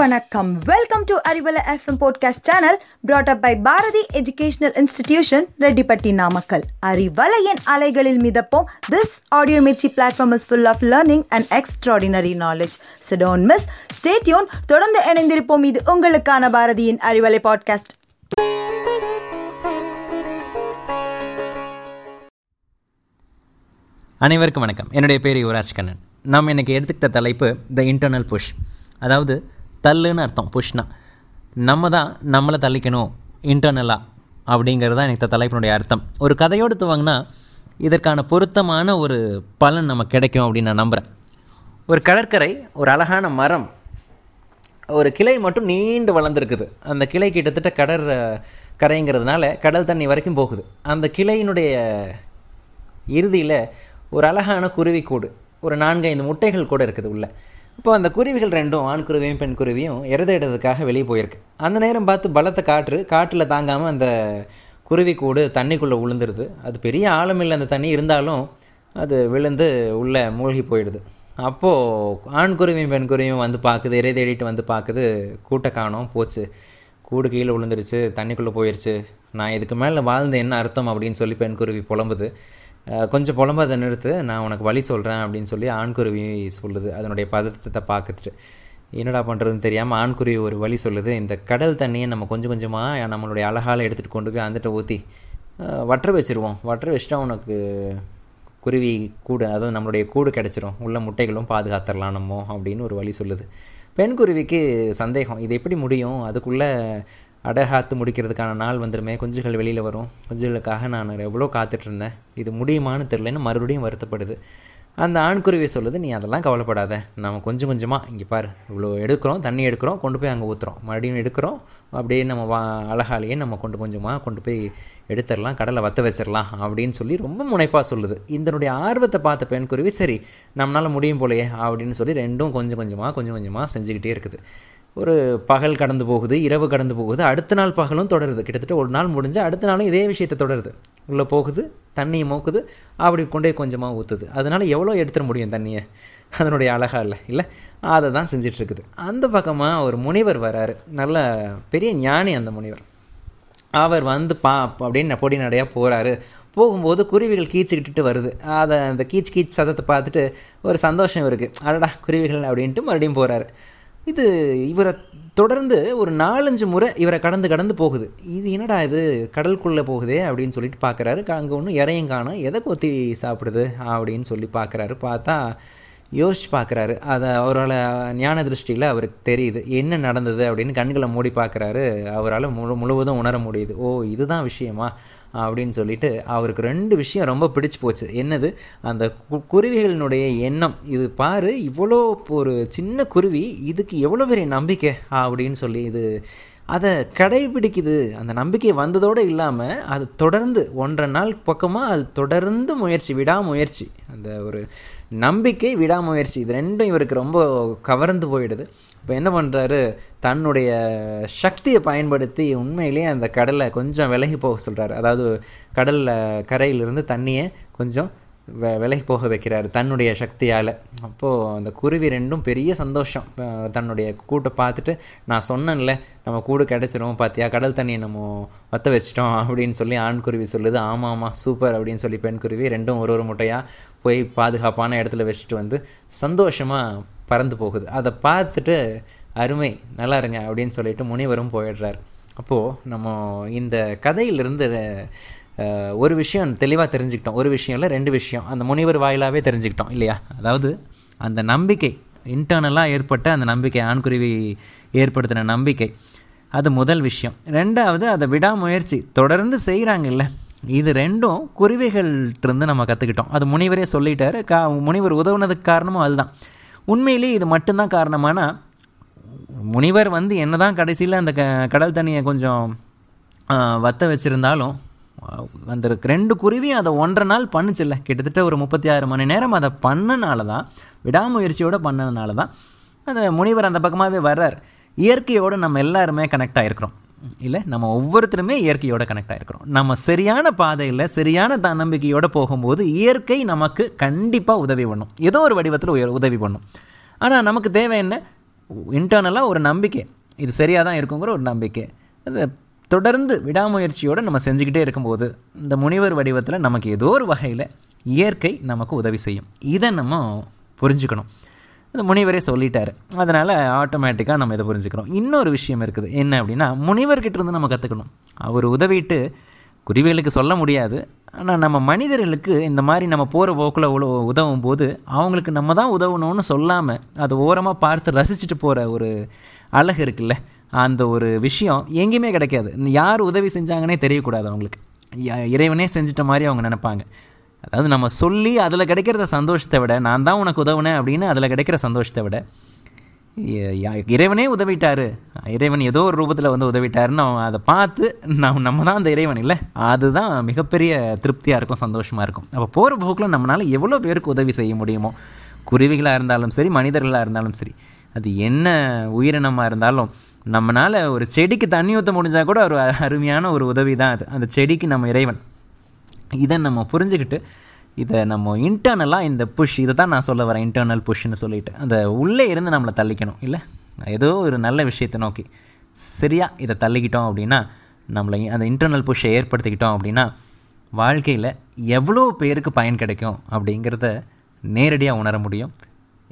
வணக்கம். Welcome to Arivalai FM podcast channel brought up by Bharathi educational institution Rettipatti Namakkal அறிவலையின் அலைகளில் மிதப்போம். This audio Mirchi platform is full of learning and extraordinary knowledge so don't miss stay tuned தொடர்ந்து இணைந்திருப்போம். இது உங்களுக்கான பாரதியின் Arivalai podcast அனைவருக்கும் வணக்கம். என்னுடைய பேர் யுவராஜ் கண்ணன். நாம் இன்றைக்கி எடுத்துக்கிட்ட தலைப்பு த இன்டர்னல் புஷ் அதாவது தள்ளுன்னு அர்த்தம் புஷ்னா. நம்ம தான் நம்மளை தள்ளிக்கணும் இன்டர்னலாக அப்படிங்கிறது தான் இந்த தலைப்பினுடைய அர்த்தம். ஒரு கதையோடு துவங்கினா இதற்கான பொருத்தமான ஒரு பலன் நமக்கு கிடைக்கும் அப்படின்னு நான் நம்புகிறேன் ஒரு கடற்கரை ஒரு அழகான மரம் ஒரு கிளை மட்டும் நீண்டு வளர்ந்துருக்குது. அந்த கிளை கிட்டத்தட்ட கடற் கரைங்கிறதுனால கடல் தண்ணி வரைக்கும் போகுது. அந்த கிளையினுடைய இறுதியில் ஒரு அழகான குருவிக்கூடு ஒரு நான்கு ஐந்து முட்டைகள் கூட இருக்குது உள்ளே. இப்போ அந்த குருவிகள் ரெண்டும் ஆண் குருவியும் பெண் குருவியும் இறதையிடுறதுக்காக வெளியே போயிருக்கு. அந்த நேரம் பார்த்து பலத்தை காற்று காற்றில் தாங்காமல் அந்த குருவிக்கூடு தண்ணிக்குள்ளே விழுந்துருது அது பெரிய ஆழமில்லை அந்த தண்ணி இருந்தாலும் அது விழுந்து உள்ளே மூழ்கி போயிடுது. அப்போது ஆண் குருவியும் பெண் குருவியும் வந்து பார்க்குது இறை தேடிட்டு வந்து பார்க்குது கூட்டை காணோம் போச்சு. கூடு கீழே விழுந்துருச்சு தண்ணிக்குள்ளே போயிடுச்சு நான் இதுக்கு மேலே வாழ்ந்து என்ன அர்த்தம் அப்படின்னு சொல்லி பெண் குருவி புலம்புது. கொஞ்சம் புலம்ப அதை நிறுத்து நான் உனக்கு வழி சொல்கிறேன் அப்படின்னு சொல்லி ஆண்குருவி சொல்லுது. அதனுடைய பதற்றத்தை பார்த்துட்டு. என்னடா பண்ணுறதுன்னு தெரியாமல் ஆண்குருவி ஒரு வழி சொல்லுது. இந்த கடல் தண்ணியை நம்ம கொஞ்சம் கொஞ்சமாக நம்மளுடைய அழகால் எடுத்துகிட்டு கொண்டு போய் அந்துட்ட ஊற்றி அஹ் வற்ற வச்சுருவோம். வற்ற வச்சுட்டா உனக்கு குருவி கூடு அதாவது நம்மளுடைய கூடு கிடச்சிரும். உள்ள முட்டைகளும் பாதுகாத்துடலாம் நம்ம அப்படின்னு ஒரு வழி சொல்லுது. பெண் குருவிக்கு சந்தேகம். இது எப்படி முடியும்? அதுக்குள்ளே அடகாத்து முடிக்கிறதுக்கான நாள் வந்துருமே. குஞ்சுகள் வெளியில் வரும். குஞ்சுகளுக்காக நான் எவ்வளோ காத்துட்ருந்தேன் இது முடியுமான்னு தெரிலன்னு மறுபடியும் வருத்தப்படுது. அந்த ஆண்குருவி சொல்லுது நீ அதெல்லாம் கவலைப்படாத. நம்ம கொஞ்சம் கொஞ்சமாக இங்கே பாரு இவ்வளோ எடுக்கிறோம் தண்ணி எடுக்கிறோம் கொண்டு போய் அங்கே ஊற்றுறோம் மறுபடியும் எடுக்கிறோம். அப்படியே நம்ம வா அழகாலேயே நம்ம கொண்டு கொஞ்சமாக கொண்டு போய் எடுத்துடலாம் கடலை வத்த வச்சிடலாம் அப்படின்னு சொல்லி ரொம்ப முனைப்பாக சொல்லுது. இதனுடைய ஆர்வத்தை பார்த்த பெண் குருவி சரி நம்மளால் முடியும் போலையே அப்படின்னு சொல்லி ரெண்டும் கொஞ்சம் கொஞ்சமாக கொஞ்சம் கொஞ்சமாக செஞ்சுக்கிட்டே இருக்குது. ஒரு பகல் கடந்து போகுது இரவு கடந்து போகுது அடுத்த நாள் பகலும் தொடருது. கிட்டத்தட்ட ஒரு நாள் முடிஞ்சு அடுத்த நாளும் இதே விஷயத்தை தொடருது. உள்ளே போகுது தண்ணியை மோக்குது அப்படி கொண்டே கொஞ்சமாக ஊற்றுது அதனால் எவ்வளோ எடுத்துட முடியும் தண்ணியை? அதனுடைய அழகா இல்லை இல்லை? அதை தான் செஞ்சிட்ருக்குது. அந்த பக்கமாக ஒரு முனிவர் வராரு. நல்ல பெரிய ஞானி அந்த முனிவர். அவர் வந்து பா அப்படின்னு பொடி நடையாக போகிறாரு போகும்போது குருவிகள் கீச்சுக்கிட்டு வருது. அதை அந்த கீச் கீச் சதத்தை பார்த்துட்டு ஒரு சந்தோஷம் இருக்குது அடடா குருவிகள் அப்படின்ட்டு மறுபடியும் போகிறாரு இது இவரை தொடர்ந்து ஒரு நாலஞ்சு முறை இவரை கடந்து கடந்து போகுது. இது என்னடா இது? கடலுக்குள்ளே போகுதே அப்படின்னு சொல்லிட்டு பார்க்குறாரு. அங்கே ஒன்றும் இறையும் காணும். எதை கொத்தி சாப்பிடுது? அப்படின்னு சொல்லி பார்க்குறாரு. பார்த்தா யோசிச்சு பார்க்குறாரு. அதை அவரால் ஞான திருஷ்டியில் அவருக்கு தெரியுது. என்ன நடந்தது அப்படின்னு கண்களை மூடி பார்க்குறாரு. அவரால் முழு முழுவதும் உணர முடியுது. ஓ இதுதான் விஷயமா? அப்படின்னு சொல்லிட்டு அவருக்கு ரெண்டு விஷயம் ரொம்ப பிடிச்சு போச்சு. என்னது? அந்த கு- குருவிகளினுடைய எண்ணம். இது பாரு இவ்வளோ ஒரு சின்ன குருவி இதுக்கு எவ்வளோ பெரிய நம்பிக்கை? அப்படின்னு சொல்லி இது அதை கடைபிடிக்குது. அந்த நம்பிக்கை வந்ததோடு இல்லாமல் அது தொடர்ந்து ஒன்றரை நாள் பக்கமாக அது தொடர்ந்து முயற்சி விடாமுயற்சி. அந்த ஒரு நம்பிக்கை விடாமுயற்சி இது ரெண்டும் இவருக்கு ரொம்ப கவர்ந்து போயிடுது. இப்போ என்ன பண்ணுறாரு தன்னுடைய சக்தியை பயன்படுத்தி உண்மையிலேயே அந்த கடலை கொஞ்சம் விலகி போக சொல்கிறாரு அதாவது கடலில் கரையிலிருந்து தண்ணியை கொஞ்சம் வெ விலகி போக வைக்கிறாரு தன்னுடைய சக்தியால். அப்போது அந்த குருவி ரெண்டும் பெரிய சந்தோஷம். தன்னுடைய கூட்டை பார்த்துட்டு நான் சொன்னேன்ல நம்ம கூடு கிடச்சிரும் பார்த்தியா கடல் தண்ணியை நம்ம வத்த வச்சிட்டோம் அப்படின்னு சொல்லி ஆண் குருவி சொல்லுது. ஆமாம் ஆமாம் சூப்பர் அப்படின்னு சொல்லி பெண் குருவி ரெண்டும் ஒரு ஒரு முட்டையாக போய் பாதுகாப்பான இடத்துல வச்சுட்டு வந்து சந்தோஷமாக பறந்து போகுது. அதை பார்த்துட்டு அருமை நல்லா இருங்க அப்படின்னு சொல்லிட்டு முனிவரும் போயிடுறார். அப்போது நம்ம இந்த கதையிலிருந்து ஒரு விஷயம் தெளிவாக தெரிஞ்சுக்கிட்டோம். ஒரு விஷயம் இல்லை ரெண்டு விஷயம். அந்த முனிவர் வாயிலாகவே தெரிஞ்சுக்கிட்டோம் இல்லையா? அதாவது அந்த நம்பிக்கை இன்டர்னலாக ஏற்பட்ட அந்த நம்பிக்கை ஆண்குருவி ஏற்படுத்தின நம்பிக்கை அது முதல் விஷயம். ரெண்டாவது அதை விடாமுயற்சி தொடர்ந்து செய்கிறாங்கல்ல இது ரெண்டும் குருவிகள்கிட்டருந்து நம்ம கற்றுக்கிட்டோம் அது முனிவரே சொல்லிட்டாரு. கா முனிவர் உதவுனதுக்கு காரணமும் அதுதான். உண்மையிலேயே இது மட்டும்தான் காரணமானா முனிவர் வந்து என்னதான் கடைசியில் அந்த க கடல் தண்ணியை கொஞ்சம் வத்த வச்சுருந்தாலும் அந்த ரெண்டு குருவியும் அதை ஒன்றரை நாள் பண்ணுச்சுல்ல. கிட்டத்தட்ட ஒரு முப்பத்தி ஆறு மணி நேரம் அதை பண்ணனால தான் விடாமுயற்சியோடு பண்ணதுனால தான் அந்த முனிவர் அந்த பக்கமாகவே வர்றார். இயற்கையோடு நம்ம எல்லாருமே கனெக்ட் ஆகிருக்கிறோம் இல்லை நம்ம ஒவ்வொருத்தருமே இயற்கையோட கனெக்ட் ஆகிருக்கிறோம் நம்ம சரியான பாதையில் சரியான தன்னம்பிக்கையோடு போகும்போது இயற்கை நமக்கு கண்டிப்பாக உதவி பண்ணும். ஏதோ ஒரு வடிவத்தில் உய- உதவி பண்ணும். ஆனால் நமக்கு தேவை என்ன? இன்டர்னலாக ஒரு நம்பிக்கை. இது சரியாக தான் இருக்குங்கிற ஒரு நம்பிக்கை. அது தொடர்ந்து விடாமுயற்சியோடு நம்ம செஞ்சுக்கிட்டே இருக்கும்போது இந்த முனிவர் வடிவத்தில் நமக்கு ஏதோ ஒரு வகையில் இயற்கை நமக்கு உதவி செய்யும். இதை நம்ம புரிஞ்சுக்கணும். இந்த முனிவரே சொல்லிட்டாரு. அதனால் ஆட்டோமேட்டிக்காக நம்ம இதை புரிஞ்சுக்கிறோம். இன்னொரு விஷயம் இருக்குது. என்ன அப்படின்னா முனிவர்கிட்ட இருந்து நம்ம கற்றுக்கணும் அவர் உதவிட்டு குருவிகளுக்கு சொல்ல முடியாது. ஆனால் நம்ம மனிதர்களுக்கு இந்த மாதிரி நம்ம போகிற போக்கில் உதவும் போது அவங்களுக்கு நம்ம தான் உதவணும்னு சொல்லாமல் அதை ஓரமாக பார்த்து ரசிச்சுட்டு போகிற ஒரு அழகு இருக்குல்ல? அந்த ஒரு விஷயம் எங்கேயுமே கிடைக்காது. யார் உதவி செஞ்சாங்கன்னே தெரியக்கூடாது அவங்களுக்கு. இறைவனே செஞ்சிட்ட மாதிரி அவங்க நினைப்பாங்க. அதாவது நம்ம சொல்லி அதில் கிடைக்கிறத சந்தோஷத்தை விட நான் தான் உனக்கு உதவுனேன் அப்படின்னு அதில் கிடைக்கிற சந்தோஷத்தை விட யா- இறைவனே உதவிட்டார். இறைவன் ஏதோ ஒரு ரூபத்தில் வந்து உதவிட்டாருன்னு அவன் அதை பார்த்து நம்ம நம்ம தான் அந்த இறைவன். இல்லை அதுதான் மிகப்பெரிய திருப்தியாக இருக்கும் சந்தோஷமாக இருக்கும். அப்போ போகிற போக்கில் நம்மளால் எவ்வளோ பேருக்கு உதவி செய்ய முடியுமோ குருவிகளாக இருந்தாலும் சரி மனிதர்களாக இருந்தாலும் சரி அது என்ன உயிரினமாக இருந்தாலும் நம்மளால் ஒரு செடிக்கு தண்ணி ஊற்ற முடிஞ்சால் கூட ஒரு அருமையான ஒரு உதவி தான் அது. அந்த செடிக்கு நம்ம இறைவன். இதை நம்ம புரிஞ்சுக்கிட்டு இதை நம்ம இன்டர்னலாக இந்த புஷ் இதை தான் நான் சொல்ல வரேன் இன்டர்னல் புஷ்ன்னு சொல்லிட்டு. அந்த உள்ளே இருந்து நம்மளை தள்ளிக்கணும் இல்லை? ஏதோ ஒரு நல்ல விஷயத்தை நோக்கி. சரியாக இதை தள்ளிக்கிட்டோம் அப்படின்னா நம்மளை அந்த இன்டர்னல் புஷ்ஷை ஏற்படுத்திக்கிட்டோம் அப்படின்னா வாழ்க்கையில் எவ்வளோ பேருக்கு பயன் கிடைக்கும் அப்படிங்கிறத நேரடியாக உணர முடியும்.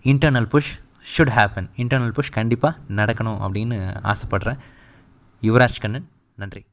Internal push should happen internal push கண்டிப்பாக நடக்கணும் அப்படின்னு ஆசைப்பட்றேன். யுவராஜ் கண்ணன் நன்றி.